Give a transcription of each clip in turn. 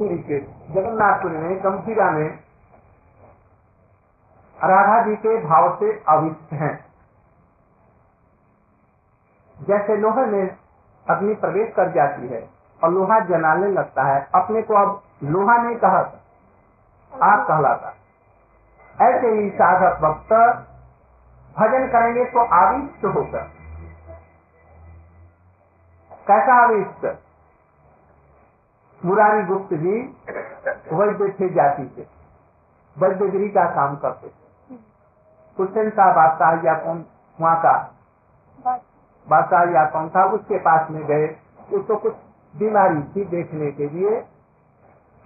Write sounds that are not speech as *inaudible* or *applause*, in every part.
पुरी के जगन्नाथपुरी में, गंभीरा में राधा जी के भाव से अविष्ट हैं। जैसे लोहे में अग्नि प्रवेश कर जाती है और लोहा जलाने लगता है, अपने को अब लोहा नहीं कहा आग कहलाता। ऐसे ही साधक भक्त भजन करेंगे तो आविष्ट होकर कैसा आविष्ट मुरारी गुप्त जी वैद्य थे जाति से वैद्यगिरी का काम करते थे। हुसैन साहब बादशाह या कौन? वहाँ का? बादशाह। या कौन था? उसके पास में गए। उसको कुछ बीमारी थी देखने के लिए।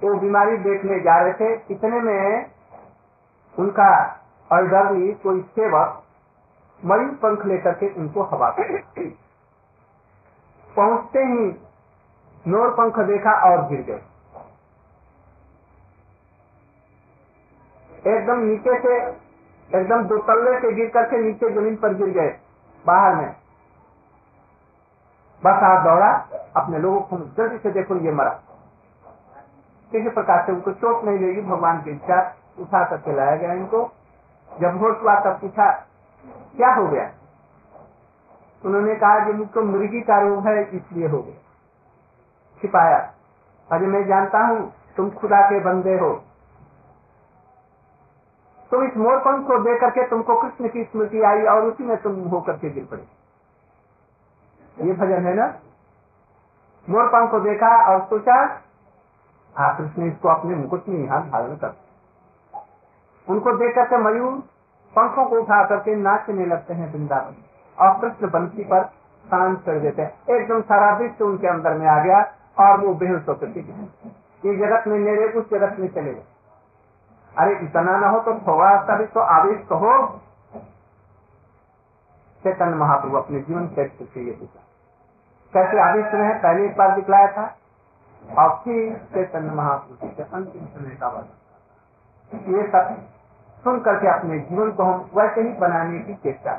वो बीमारी देखने जा रहे थे। इतने में उनका अर्धर्मी कोई सेवक मयूर पंख लेकर के उनको हवा पहुँचते ही नोर पंख देखा और गिर गए। एकदम नीचे से, एकदम दो तल्ले से गिर करके नीचे ज़मीन पर गिर गए, बाहर में। बस आप दौड़ा, अपने लोगों को जल्दी से देखो ये मरा। किसी प्रकार से उनको चोट नहीं देगी भगवान की इच्छा उठा करके लाया गया इनको। जब होश हुआ तब पूछा, क्या हो गया? उन्होंने कहा कि मुझको मृगी का रोग है, इसलिए हो गया। छिपाया। अरे मैं जानता हूँ, तुम खुदा के बंदे हो। तुम इस मोरपंख को देख करके तुमको कृष्ण की स्मृति आई और उसी में तुम होकर के गिर पड़े। ये भजन है ना? मोरपंख को देखा और सोचा हाँ कृष्ण इसको अपने मुकुट में यहाँ धारण कर। उनको देख करके मयूर पंखों को उठा करके नाचने लगते हैं वृंदावन। और कृष्ण बंसी पर शांत कर देते हैं। एकदम सारा विश्व उनके अंदर में आ गया। और वो बेहोश होकर ये जगत में मेरे उस जगत में चले गए अरे इतना ना हो तो थोड़ा सा भी तो आवेश तो हो चैतन्य महाप्रभु अपने जीवन चरित्र से ये दिखा कैसे आवेश में है? पहले एक बार दिखलाया था। और फिर चैतन्य महाप्रभु के अंतिम समय का वर्णन ये सब सुन करके अपने जीवन को हम वैसे ही बनाने की चेष्टा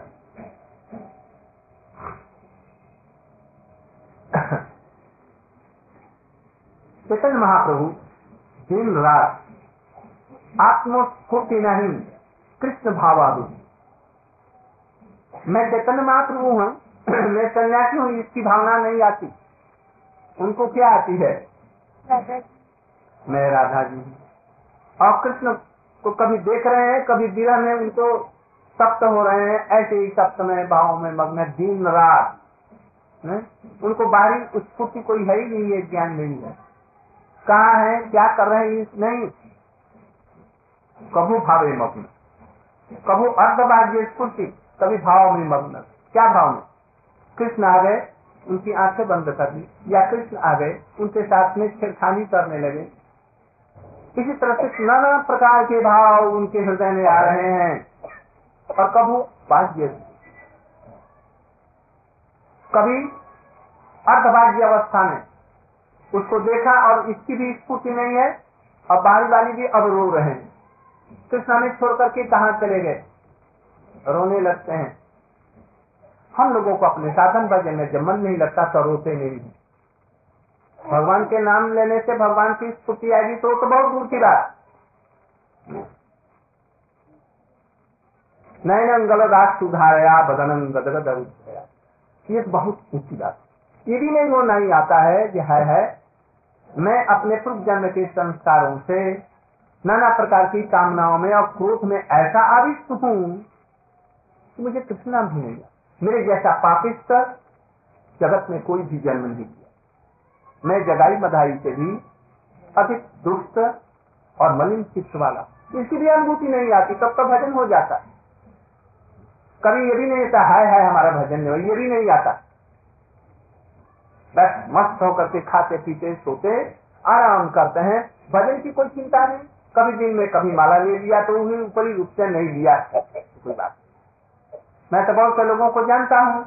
चैतन्य महाप्रभु दिन रात आत्मस्फूर्ति नहीं कृष्ण भावादु। मैं चैतन्य महाप्रभु हूँ *clears throat* मैं सन्यासी हूँ इसकी भावना नहीं आती। उनको क्या आती है? मैं राधा जी हूँ। और कृष्ण को कभी देख रहे हैं कभी विरह में उनको सप्त हो रहे हैं ऐसे ही सप्त में भाव में मग्न दिन रात है? उनको बाहरी स्फूर्ति कोई है ही नहीं ये ज्ञान नहीं है। कहा है, क्या कर रहे हैं, नहीं। कभू भावे मग्न। कभू अर्धभाग्य स्फूर्ति, कभी भाव में मग्न। क्या भाव में कृष्ण आ गए, उनकी आँखें बंद कर दी। या कृष्ण आ गए, उनके साथ में छेड़खानी करने लगे। इसी तरह से नाना प्रकार के भाव उनके हृदय में आ रहे हैं। और कभू भाग्य। कभी अर्धभाग्य अवस्था में। उसको देखा और इसकी भी स्फूर्ति नहीं है, और बारी वाली भी अब रो रहे हैं। कृष्णा ने छोड़ करके कहा चले गए? रोने लगते हैं। हम लोगों को अपने साधन भजन में जब मन नहीं लगता तो रोते नहीं भगवान के नाम लेने से भगवान की स्फूर्ति आएगी तो तो बहुत दूर की बात। नयन गलदास सुधारया बदनन गदगद ये बहुत ऊँची बात। ये भी नहीं वो नहीं आता है कि है, मैं अपने पूर्व जन्म के संस्कारों से नाना प्रकार की कामनाओं में और क्रोध में ऐसा आविष्ट हूँ कि मुझे कृष्णा भी नहीं मेरे जैसा पापिस्त जगत में कोई भी जन्म नहीं किया। मैं जगाई बधाई से भी अधिक दुष्ट और मलिन चित्त वाला। इसकी भी अनुभूति नहीं आती तब तो भजन हो जाता। कभी ये भी नहीं आता हाय हाय हमारा भजन नहीं ये भी नहीं आता। बस मस्त होकर के खाते, पीते, सोते, आराम करते हैं। भजन की कोई चिंता नहीं। कभी दिन में कभी माला ले लिया तो उन्हें ऊपरी रूप से नहीं लिया। कोई बात मैं तो बहुत से लोगों को जानता हूँ,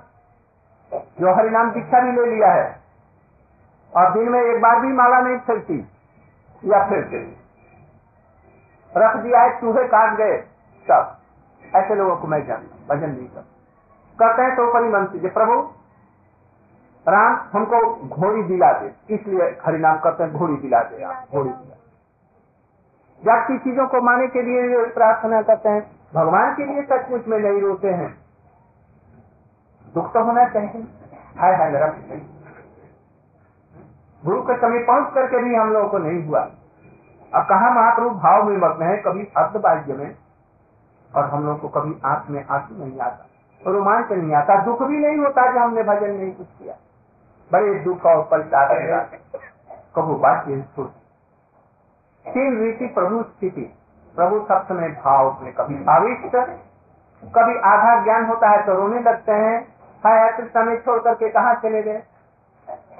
जो हरिनाम दीक्षा भी ले लिया है और दिन में एक बार भी माला नहीं फिरती या फिरते रख दिया है, चूहे काट गए सब ऐसे लोगों को मैं जानता भजन नहीं कर करते हैं तो मन प्रभु राम हमको घोड़ी दिला दे। इसलिए हरिनाम करते हैं, घोड़ी दिला दे घोड़ी दिला जाति चीज़ों को माने के लिए प्रार्थना करते हैं। भगवान के लिए सचमुच में नहीं रोते हैं। दुख तो होना चाहिए। हाय हाय मेरा गुरु के समय पहुँच करके भी हम लोगों को नहीं हुआ। अब कहा महाप्रभु भाव में मग्न है, कभी अर्धबाज्य में, और हम लोग को कभी आँख में आँसू नहीं आता। रोमांच नहीं आता। दुख भी नहीं होता कि हमने भजन नहीं कुछ किया। बड़े दुख और पलटा कबू बात ये तीन रीति प्रभु स्थिति। प्रभु सब में भाव में कभी आविष्ट कभी आधा ज्ञान होता है तो रोने लगते हैं। हाय कृष्ण में छोड़ करके कहा चले गए?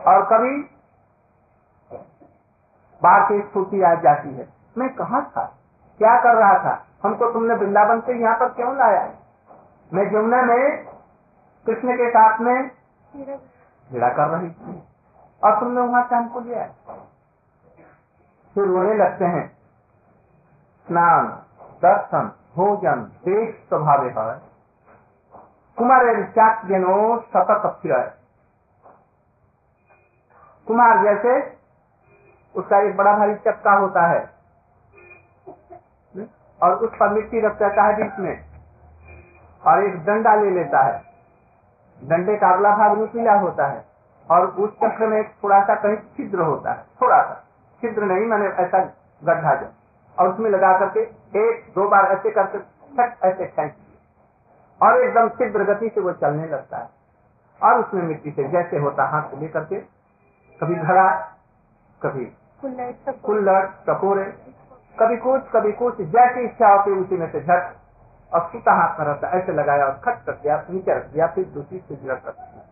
और कभी बाढ़ की स्फूर्ति आ जाती है। मैं कहा था? क्या कर रहा था? हमको तुमने वृंदावन से यहाँ पर क्यों लाया? मैं जमुना में कृष्ण के साथ में भिड़ा कर रही थी और तुमने वहाँ से हमको लिया फिर रोने लगते हैं स्नान दर्शन भोजन देश स्वभाव है कुमार चाक्यनो सतत कुमार जैसे उसका एक बड़ा भारी चक्का होता है और उस पर मिट्टी रख जाता है बीच में और एक डंडा ले लेता है डंडे का अगला भाग नुकीला होता है और उस चक्र में थोड़ा सा कहीं छिद्र होता है थोड़ा सा छिद्र नहीं मैंने ऐसा गड्ढा जो और उसमें लगा करके एक दो बार ऐसे करके छट ऐसे खेच और एकदम छिद्र गति से वो चलने लगता है। और उसमें मिट्टी से जैसे होता हाथ से लेकर के कभी घड़ा कभी कुल्लड़ टकोरे। कभी कुछ कभी कुछ जैसी इच्छा होती उसी में से झट और सूता हाथ में रहता ऐसे लगाया और खट कर दिया नीचे रख दिया, फिर दूसरी से रख दिया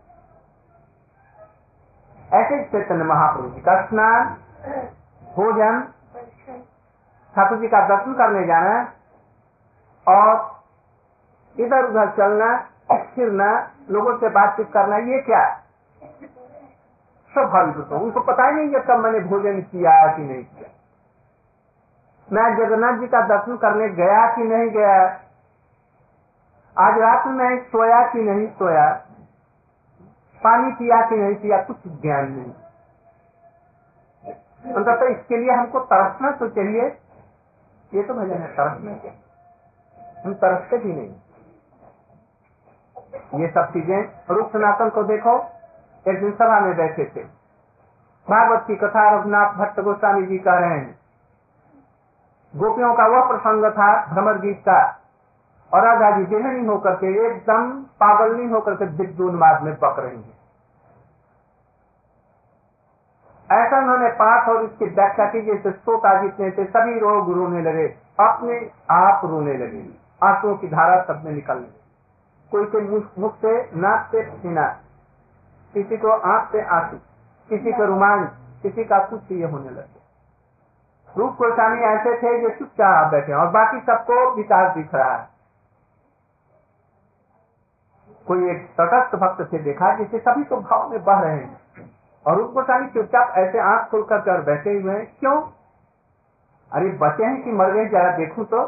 ऐसे चैतन्य महाप्रभु जी का स्नान, भोजन, ठाकुर जी का दर्शन करने जाना, और इधर उधर चलना, फिरना, लोगों से बातचीत करना, ये क्या? सब स्वाभाविक होता उनको पता ही नहीं जब कब मैंने भोजन किया कि नहीं किया। मैं जगन्नाथ जी का दर्शन करने गया कि नहीं गया? आज रात में मैं सोया कि नहीं सोया? पानी पिया कि नहीं पिया? कुछ ज्ञान नहीं। अंततः तो इसके लिए हमको तरसना तो चाहिए। ये तो भजन है, तरसना क्या? हम तरसते भी नहीं। ये सब चीज़ें, रूप सनातन को देखो, एक दिन सभा में बैठे थे। भागवत की कथा रघुनाथ भट्ट गोस्वामी जी कह रहे हैं। गोपियों का वह प्रसंग था, भ्रमर गीत का। और राधा जी देहनी होकर के एकदम पागलनी होकर के दिग्दूनवाद में पक रही है। ऐसा उन्होंने पाठ और इसकी व्याख्या की जैसे श्रोता जितने थे सभी रोग रोने लगे, अपने आप रोने लगे। आंसुओं की धारा सब में निकलने कोई के मुख से नाक से पसीना किसी को आँख से आँसू, किसी को रोमांच किसी का कुछ ये होने लगे। रूप गोस्वामी ऐसे थे जो चुपचाप बैठे और बाकी सबको विकास दिख रहा है। कोई एक तटस्थ भक्त से देखा जिसे सभी तो भाव में बह रहे हैं। और रूप सारी चुपचाप ऐसे आँख खोल कर बैठे हुए हैं। क्यों? अरे बचे हैं कि मर गए जरा देखू तो।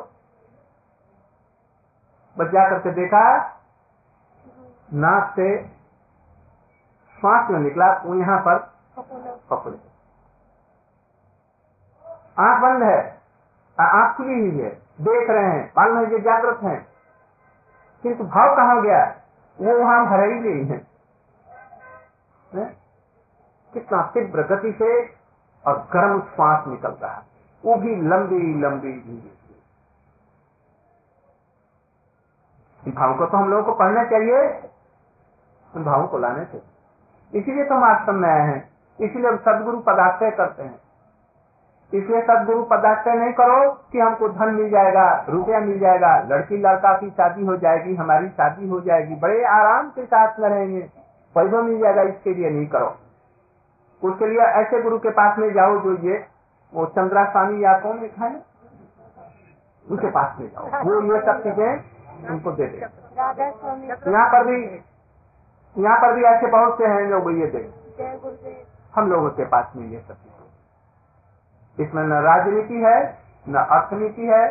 बस जा करके देखा नाक से श्वास में निकला वो यहाँ पर पकड़े। आँख बंद है आँख खुली हुई है देख रहे हैं मालूम है जागृत हैं। किंतु भाव कहा गया? वो वहाँ भरे ही नहीं है। कितना तीव्र गति से और गर्म श्वास निकलता है। वो भी लंबी लंबी धीरे भाव को तो हम लोगों को पढ़ना चाहिए। भावों को लाने चाहिए इसीलिए तो हम आश्रम में आए हैं। इसीलिए हम सदगुरु पदाश्रय करते हैं। इसलिए सदगुरु पदाश्रय नहीं करो कि हमको धन मिल जाएगा रुपया मिल जाएगा लड़की लड़का की शादी हो जाएगी हमारी शादी हो जाएगी बड़े आराम के साथ में रहेंगे पैसा मिल जाएगा इसके लिए नहीं करो। उसके लिए ऐसे गुरु के पास में जाओ जो ये वो चंद्रा स्वामी या कौन लिखा है उनके पास में जाओ। वो ये सब चीज़ें उनको दे दे। यहाँ पर भी यहाँ पर भी ऐसे बहुत से हैं जो ये दे। हम लोगों के पास में ये सब इसमें न राजनीति है, न अर्थनीति है,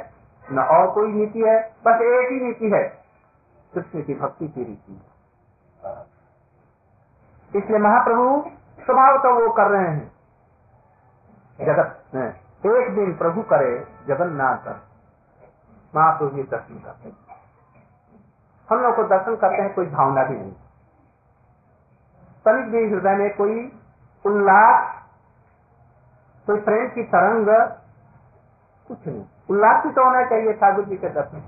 न और कोई नीति है, बस एक ही नीति है। कृष्ण की भक्ति की रीति। इसलिए महाप्रभु स्वभाव तो वो कर रहे हैं। जगत एक दिन प्रभु करे जगन्नाथ महाप्रभु जी दर्शन करते हम लोग को दर्शन करते हैं, कोई भावना भी नहीं। तनिक भी हृदय में कोई उल्लास कोई प्रेम की तरंग कुछ नहीं। उल्लास भी तो होना चाहिए ठाकुर जी के दर्शन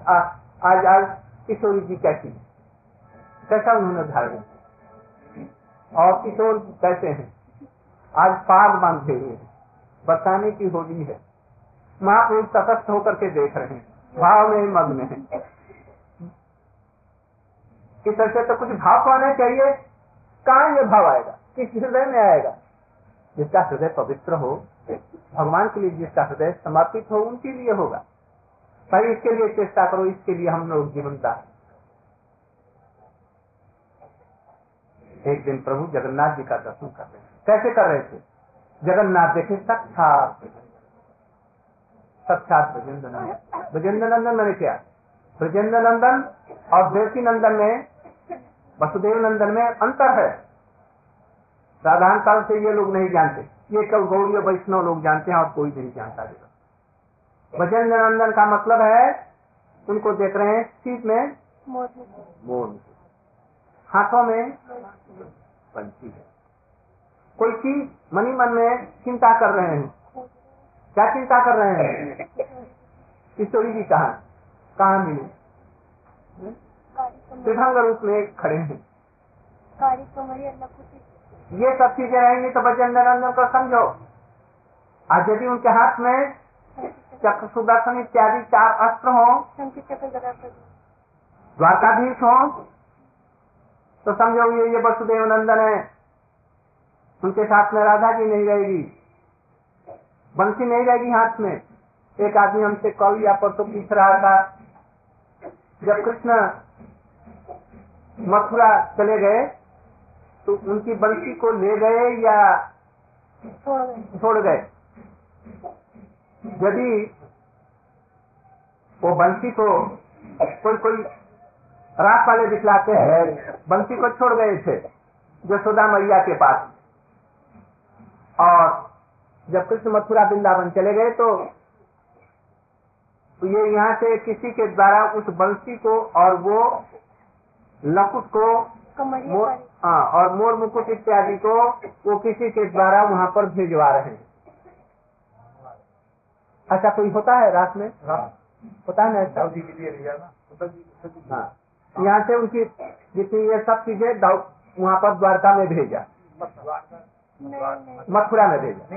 आज आज किशोरी जी कैसी कैसा उन्होंने धारण और किशोर कैसे हैं? आज पाग बांधे हुए हैं। की होली है। महापुरुष तटस्थ होकर के देख रहे हैं। भाव में मग्न है। इस तरह तो कुछ भाव तो आना चाहिए। कहा ये भाव आएगा? किस हृदय में आएगा? जिसका हृदय पवित्र हो भगवान के लिए जिसका हृदय समर्पित हो, उनके लिए होगा। भाई इसके लिए चेष्टा करो, इसके लिए हम लोग जीवनता एक दिन प्रभु जगन्नाथ जी का दर्शन कर रहे कैसे कर रहे थे? जगन्नाथ देखे साक्षात साक्षात ब्रजेंद्र नंदन ब्रजेंद्र नंदन मैंने क्या। ब्रजेंद्र नंदन और देवकी नंदन में, वसुदेव नंदन में अंतर है। साधारण काल से ये लोग नहीं जानते। ये कल गौरी वैष्णव लोग जानते हैं और कोई नहीं जानता ब्रजेंद्र नंदन का मतलब है उनको देख रहे हैं सीट में मोर। हाथों में पंछी है। कोई चीज़ मनी मन में चिंता कर रहे हैं। क्या चिंता कर रहे हैं? किशोरी जी कहा कहा मिली रूप में खड़े हैं। ये सब चीज़ें रहेंगी तो बजन नंदन को समझो। आज यदि उनके हाथ में चक्र सुदर्शन इत्यादि चार अस्त्र हो द्वारकाधीश हो तो समझो ये ये वसुदेव नंदन है। उनके साथ में राधा जी नहीं रहेगी बंसी नहीं रहेगी हाथ में। एक आदमी हमसे कल या परसों पूछ रहा था जब कृष्ण मथुरा चले गए तो उनकी बंसी को ले गए या छोड़ गए। यदि वो बंसी को कोई कोई रात वाले दिखलाते हैं बंसी को छोड़ गए थे यशोदा मैया के पास। और जब कृष्ण मथुरा वृंदावन चले गए तो ये यहाँ से किसी के द्वारा उस बंसी को और वो लकुट को हाँ और मोर मुकुट इत्यादि को वो किसी के द्वारा वहाँ पर भिजवा रहे हैं। ऐसा कोई होता है रात में? होता है ना ऐसा? हाँ। यहाँ से उनकी जितनी ये सब चीज़ें वहाँ पर द्वारका में भेजा। मथुरा में भेजा।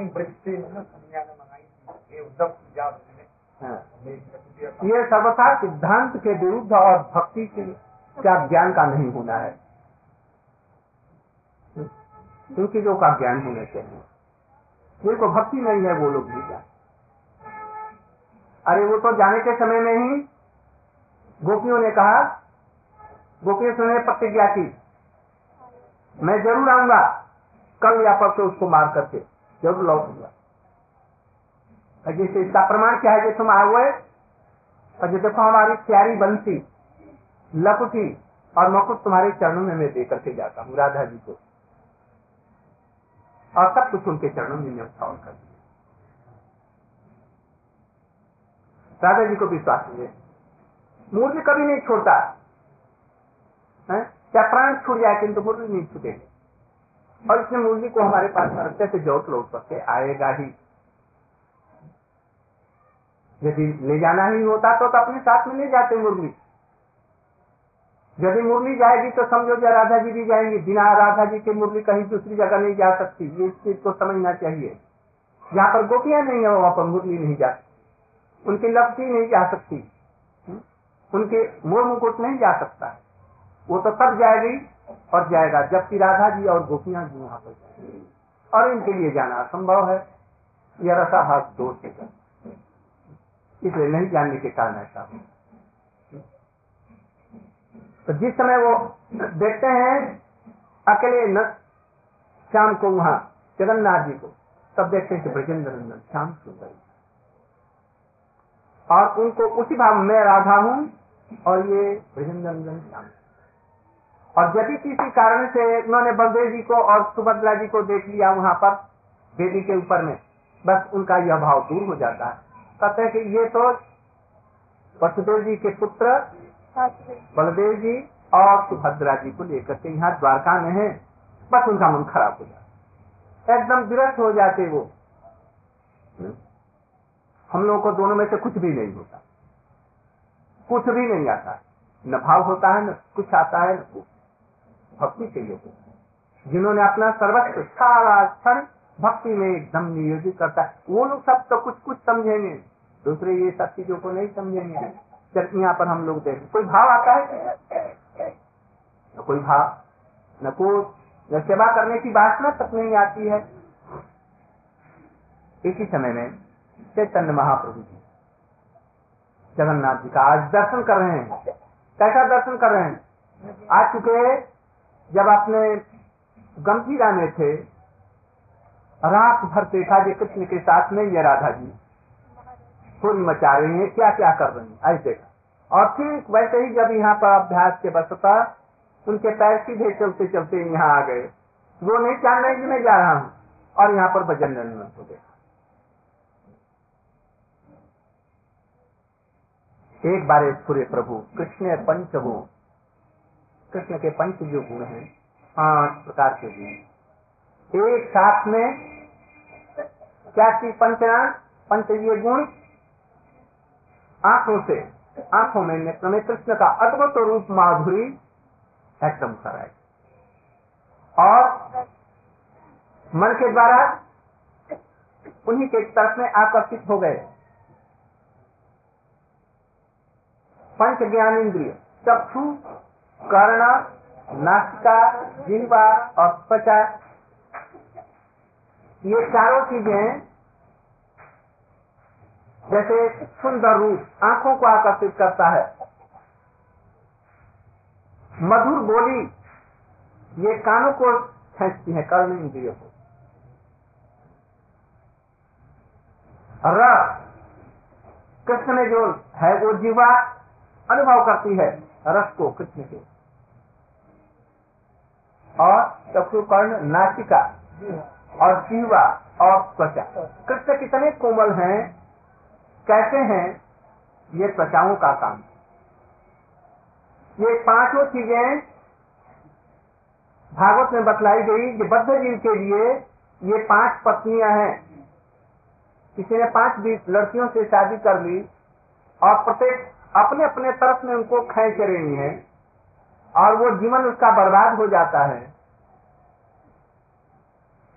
हाँ। ये सर्वथा सिद्धांत के विरुद्ध और भक्ति के क्या ज्ञान का नहीं होना है। इन चीज़ों का ज्ञान होना चाहिए। जिनको भक्ति नहीं है वो लोग भी जाए अरे वो तो जाने के समय में ही गोपियों ने कहा, गोपियों ने प्रतिज्ञा की। मैं ज़रूर आऊँगा। कल या परसों उसको मार करके ज़रूर लौटूँगा। जैसे इसका प्रमाण क्या है जैसे आए हुए और जो देखो हमारी प्यारी बंसी लकुटी और मकुट तुम्हारे चरणों में मैं दे करके जाता हूँ राधा जी को। और सब कुछ उनके चरणों में न्यौछावर कर दिया। राधा जी को विश्वास है। मुरली कभी नहीं छोड़ता। क्या प्राण छूट जाए किंतु मुरली नहीं छूटेगी और इसने मुरली को हमारे पास रखते से जोत लौट करके आएगा ही। यदि ले जाना ही होता तो, तो अपने साथ में ले जाते मुरली यदि मुरली जाएगी तो समझो जो राधा जी भी जाएँगी, बिना राधा जी की मुरली कहीं दूसरी जगह नहीं जा सकती। ये इस चीज़ को समझना चाहिए। जहाँ पर गोपियाँ नहीं है, वहाँ पर मुरली नहीं जा सकती। उनकी लपटी नहीं जा सकती? उनके मोर मुकुट नहीं जा सकता। वो तो तब जाएगी और जाएगा जबकि राधा जी और गोपियाँ जी वहाँ पर जाएँगी। और इनके लिए जाना असंभव है। यह रसाभास दोष है। इसलिए नहीं जानने के कारण ऐसा हो तो जिस समय वो देखते हैं, अकेले न, श्याम को वहाँ, जगन्नाथ जी को, तब देखते हैं कि ब्रजेंद्र नंदन श्याम सुंदर और उनको उसी भाव में राधा हूँ, और ये ब्रजेंद्र नंदन श्याम। और यदि किसी कारण से उन्होंने बलदेव जी को और सुभद्रा जी को देख लिया वहाँ पर देवी के ऊपर में, बस उनका यह भाव दूर हो जाता है। कहते हैं कि ये तो वसुदेव जी के पुत्र बलदेव जी और सुभद्रा जी को लेकर के यहाँ द्वारका में है। बस उनका मन खराब हो जाता एकदम विरक्त हो जाते वो। हम लोगों को दोनों में से कुछ भी नहीं होता। कुछ भी नहीं आता। न भाव होता है, न कुछ आता है भक्ति चाहिए को जिन्होंने अपना सर्वस्व, सारा क्षण भक्ति में एकदम नियोजित करता है। वो लोग सब तो कुछ कुछ समझेंगे। दूसरे ये सब चीज़ों को नहीं समझेंगे। यहाँ पर हम लोग देखें कोई भाव आता है न कोई भाव, न कुछ, न सेवा करने की वासना तक नहीं आती है। इसी समय में चैतन्य महाप्रभु जी, जगन्नाथ जी का आज दर्शन कर रहे हैं। कैसा दर्शन कर रहे हैं? आज चुके, जब आपने गंभीरा में थे, रात भर देखा जी कृष्ण के साथ में ये राधा जी। थोड़ी मचा रही है क्या क्या कर रही है, ऐसे का। और फिर वैसे ही जब यहाँ पर अभ्यास के बसता, उनके पैर सीधे चलते चलते यहाँ आ गए। वो नहीं चाह रहे मैं जा रहा हूँ, और यहाँ पर भजन हो गए एक बार एक पूरे प्रभु, कृष्ण पंचगुण कृष्ण के पंच जो गुण हैं, पाँच प्रकार के गुण एक साथ में, क्या पंचना पंच ये गुण आँखों से, आँखों में नेत्र में कृष्ण का अद्भुत रूप माधुरी एकदम कराए और मन के द्वारा उन्हीं के तरफ़ में आकर्षित हो गए। पंच ज्ञान इंद्रिय चक्षु, कर्ण, नासिका, जिह्वा और त्वचा, ये चारों चीज़ें जैसे एक सुंदर रूप आँखों को आकर्षित करता है। मधुर बोली, ये कानों को खेचती है, कर्ण इंद्रियों को। रस, कृष्ण में जो है वो जीवा अनुभव करती है, रस को, कृष्ण के। और चक्षु, कर्ण नाचिका और जीवा और त्वचा। कृष्ण कितने कोमल हैं कैसे हैं, ये त्वचाओं का काम ये पाँचों चीज़ें भागवत में बतलाई गई कि बद्ध जीव के लिए ये पाँच पत्नियाँ हैं। किसी ने पाँच लड़कियों से शादी कर ली और प्रत्येक अपने अपने तरफ़ में उनको खेच रही है और वो जीवन उसका बर्बाद हो जाता है।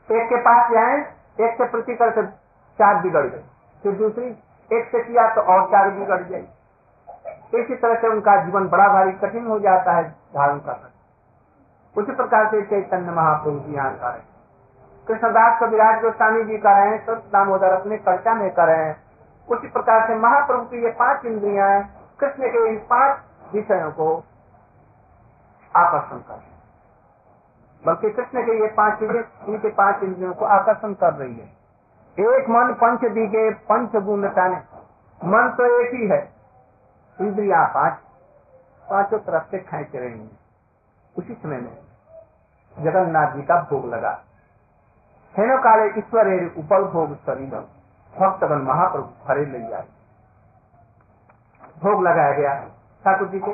एक के पास जाए, एक से प्रति करके चार बिगड़ गए। फिर दूसरी एक से किया तो और चार बिगड़ गई इसी तरह से उनका जीवन बड़ा भारी कठिन हो जाता है धारण करना। उसी प्रकार से चैतन्य महाप्रभु जी यहाँ कर कृष्णदास को विराट गोस्वामी जी कर रहे हैं दामोदर, अपने कर्चा में कर रहे हैं। उसी प्रकार से महाप्रभु की ये पाँच इंद्रिया कृष्ण के इन पाँच विषयों को आकर्षण कर बल्कि कृष्ण के ये पाँच चीज़ें इनके पाँच इंद्रियों को आकर्षण कर रही है। एक मन पंच दिगे पंच गुण टाने मन तो एक ही है। इंद्रिया पाँच पाँचों तरफ़ से खेच रही हैं। उसी समय में जगन्नाथ जी का भोग लगा। हेनो काले ईश्वर उपल भोग शरीर भक्तगण महाप्रभु हरे ले जाए। भोग लगाया गया। ठाकुर जी को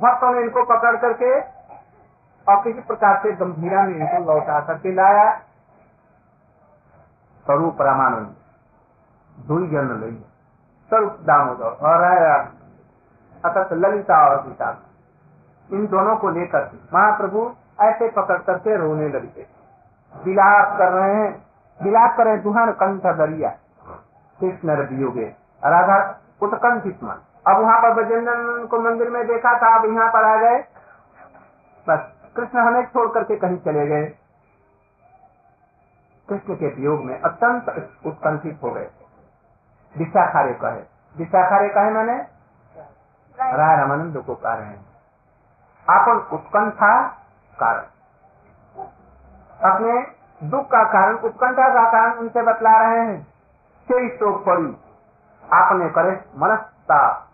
भक्तों ने इनको पकड़ करके और किसी प्रकार से गंभीरा में इनको लौटा करके लाया। स्वरूप रामानंद दुई जन लई स्वरूप दामोदर और अतत ललिता और गीता इन दोनों को लेकर महाप्रभु ऐसे पकड़ करके रोने लगे विलाप कर रहे हैं। विलाप कर रहे दुहन कंठ दरिया। कृष्ण वियोगे राधा उत्कंठित मन अब वहाँ पर बजेंद्र को मंदिर में देखा था। अब यहाँ पर आ गए। बस। कृष्ण हमें छोड़ करके कहीं चले गए। कृष्ण के वियोग में अत्यंत उत्कंठित हो गए। दिशाखारे कहे। दिशाखारे कहे मैंने? राय। रामानंद को कह रहे हैं। आपन उत्कंठा कारण। अपने दुख का कारण उत्कंठा का कारण उनसे बतला रहे हैं। से शोक पड़ी। आपने करे मनस्ता।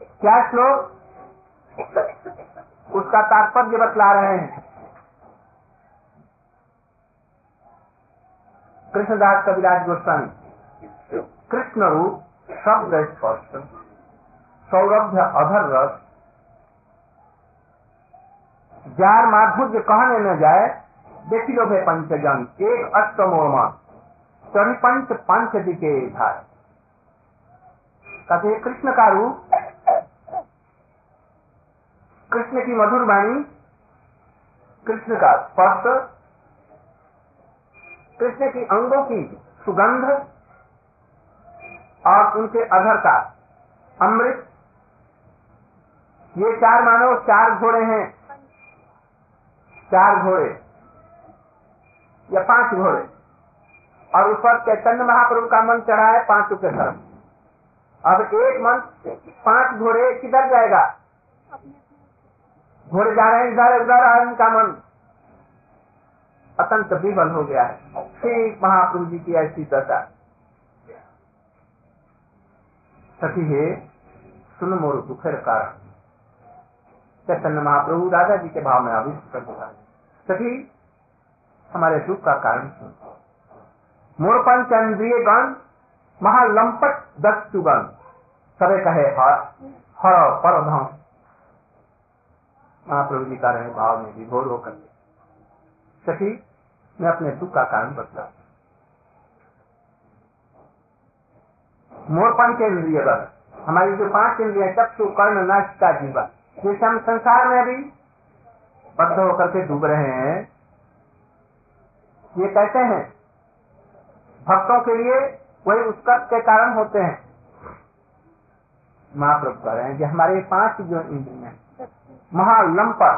क्या श्लोक? उसका तात्पर्य बतला रहे हैं। कृष्णदास कविराज गोस्वामी। कृष्ण रूप शब्द स्पर्श सौरभ्य अधर रस। जार माधुर्य कहने न जाए देखी लो भे पंचजन, एक अष्टमोर्मा चढ़ी पंच पंच दिखे धार। कहते कृष्ण का रूप, कृष्ण की मधुर वाणी, कृष्ण का स्पर्श कृष्ण की अंगों की सुगंध और उनके अधर का अमृत, ये चार मानव चार घोड़े हैं। चार घोड़े। या पाँच घोड़े। और उस पर चैतन्य महाप्रभु का मन चढ़ा है पाँचों के तरफ़ अब एक मन पाँच घोड़े किधर जाएगा? घोड़े जा रहे हैं इधर, उधर उनका मन। अत्यंत विबल हो गया है। ठीक महाप्रभु जी की ऐसी दशा। सखी, है, सुन मोर दुखर कारण। चैतन्य महाप्रभु राजा जी के भाव में आविष्ट कर दिया सखी, हमारे दुख का कारण सुन। मोर पंचेंद्रिय गण, महालंपट दक्षुगण सबे कहे, हर पर महाप्रभु जी का रहे भाव में विभोर होकर। सखी मैं अपने दुख का कारण बतला मोर पंच इंद्रिय हमारी जो पाँच इंद्रिया चक्षु कर्ण नाचिका जीवा जैसे हम संसार में अभी बद्ध होकर के डूब रहे हैं। ये कहते हैं, भक्तों के लिए वही उत्कर्ष के कारण होते हैं। महाप्रभु कह रहे हैं कि हमारे पाँच जो इंद्रिया महालंपर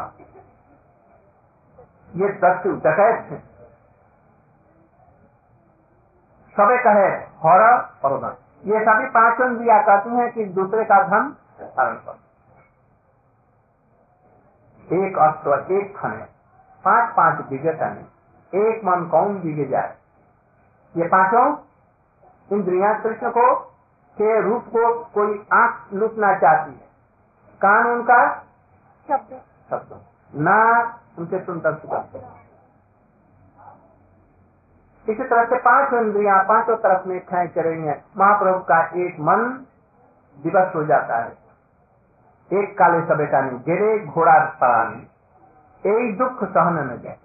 ये दस्यु डकैत थे सबे कहे हर और धन ये सभी पाँचों इंद्रिया कहती हैं कि दूसरे का धन धारण कर। एक अश्व एक खन पाँच पाँच बीघे टने एक मन कौन बीघे जाए? ये पाँचों इंद्रिया कृष्ण को के रूप को कोई आँख लूटना चाहती है। कान उनका? शब्द। शब्द। ना उनसे सुनकर सुगंध। इसी तरह से पाँच इंद्रिया पाँचों तरफ़ में खेच रही है। महाप्रभु का एक मन दिवस हो जाता है। एक काले सबेटा ने गिरे, घोड़ा पड़ाने एक दुख सहन न जाए।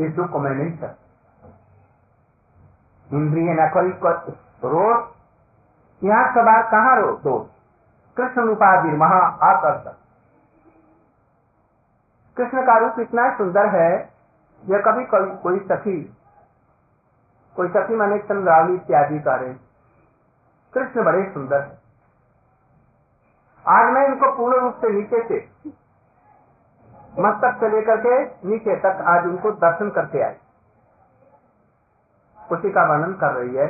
इस दुख को मैं नहीं सकता इंद्रिय न कोई रोष यहाँ सवार कहाँ रो? दो। कृष्ण रूपाधि महा आकर्षक। कृष्ण का रूप इतना सुंदर है यह कभी कोई कोई सखी कोई सखी माने चंद्रावली इत्यादि करे। कृष्ण बड़े सुंदर है। आज मैं इनको पूर्ण रूप से नीचे से, मस्तक से लेकर के नीचे तक आज उनको दर्शन करके आई उसी का वर्णन कर रही है।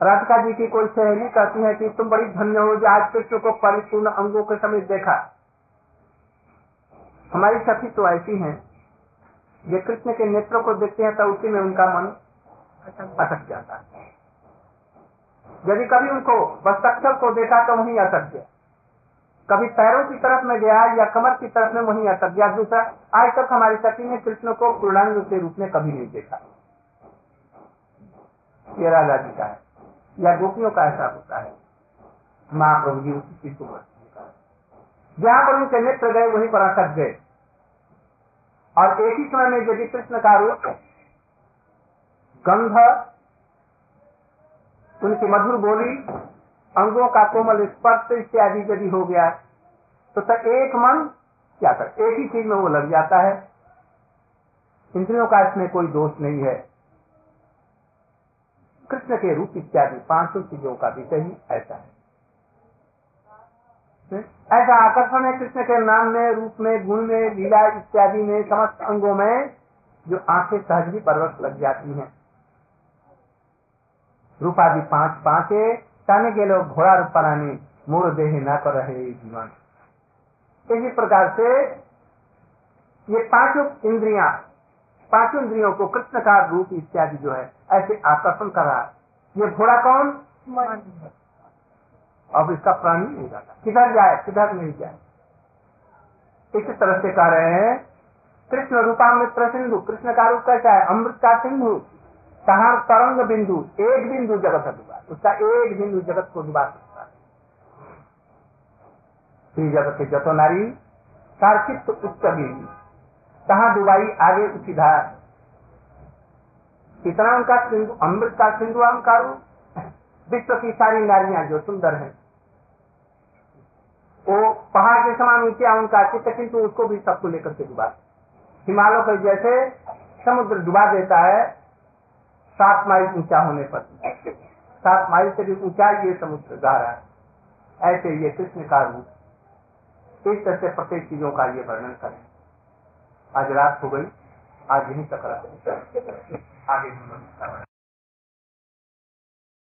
राधिका जी की कोई सहेली कहती है कि तुम बड़ी धन्य हो जो आज कृष्ण को परिपूर्ण अंगों के समेत देखा। हमारी सखी तो ऐसी हैं। ये कृष्ण के नेत्रों को देखते हैं तो उसी में उनका मन अटक जाता है। यदि कभी उनको वस्तक्षर को देखा तो वहीं अटक गया। कभी पैरों की तरफ़ में गया, या कमर की तरफ़ में वहीं अटक गया। दूसरा, आज तक हमारी सखी ने कृष्ण को पूर्णांग के रूप में कभी नहीं देखा। ये राजा जी का है, या गोपियों का ऐसा होता है। महाप्रभु जी उसी चीज़ को जहाँ पर उनके नेत्र गए, वहीं पर अटक गए। और एक ही समय में यदि कृष्ण का रूप गंध, उनकी मधुर बोली, अंगों का कोमल स्पर्श इत्यादि यदि हो गया तो तक एक मन क्या कर, एक ही चीज़ में वो लग जाता है। इंद्रियों का इसमें कोई दोष नहीं है। कृष्ण के रूप इत्यादि पाँचों चीज़ों का विषय ही ऐसा है। ऐसा आकर्षण है कृष्ण के नाम में, रूप में, गुण में, लीला इत्यादि में, समस्त अंगों में, जो आँखें सहज भी परवश लग जाती हैं। रूपादि पाँच पांचे, ताने के लोग घोड़ा रूप बनाने मूल देह न कर रहे जीवन। इसी प्रकार से ये पाँचों इंद्रिया, पाँचों इंद्रियों को कृष्ण का रूप इत्यादि जो है, ऐसे आकर्षण कर रहा ये घोड़ा कौन? अब इसका प्राण नहीं जाता। किधर जाए? किधर नहीं जाए? इस तरह से कह रहे हैं, कृष्ण रूपामृत सिंधु, कृष्ण का रूप कैसा है? अमृत का सिंधु कहा तरंग बिंदु, एक बिंदु जगत डुबा उसका एक बिंदु जगत को डुबा सकता है। जगत के जतो नारी कार्चित उच्च बिंदु कहा डुबाई आगे उठी धार। इतना उनका सिंधु, अमृत का सिंधु, अहंकार। विश्व की सारी नारियाँ जो सुंदर हैं वो पहाड़ के समान ऊँचे उनका चित्त, किंतु उसको भी सबको लेकर के डुबा। हिमालय के जैसे समुद्र डुबा देता है, सात माइल ऊँचा होने पर। सात माइल से भी ऊँचा ये समुद्र रहा है। ऐसे ये कृष्ण का रूप। इस तरह से प्रत्येक चीज़ों का ये वर्णन करें। आज रात हो गई, आज यही तक आगे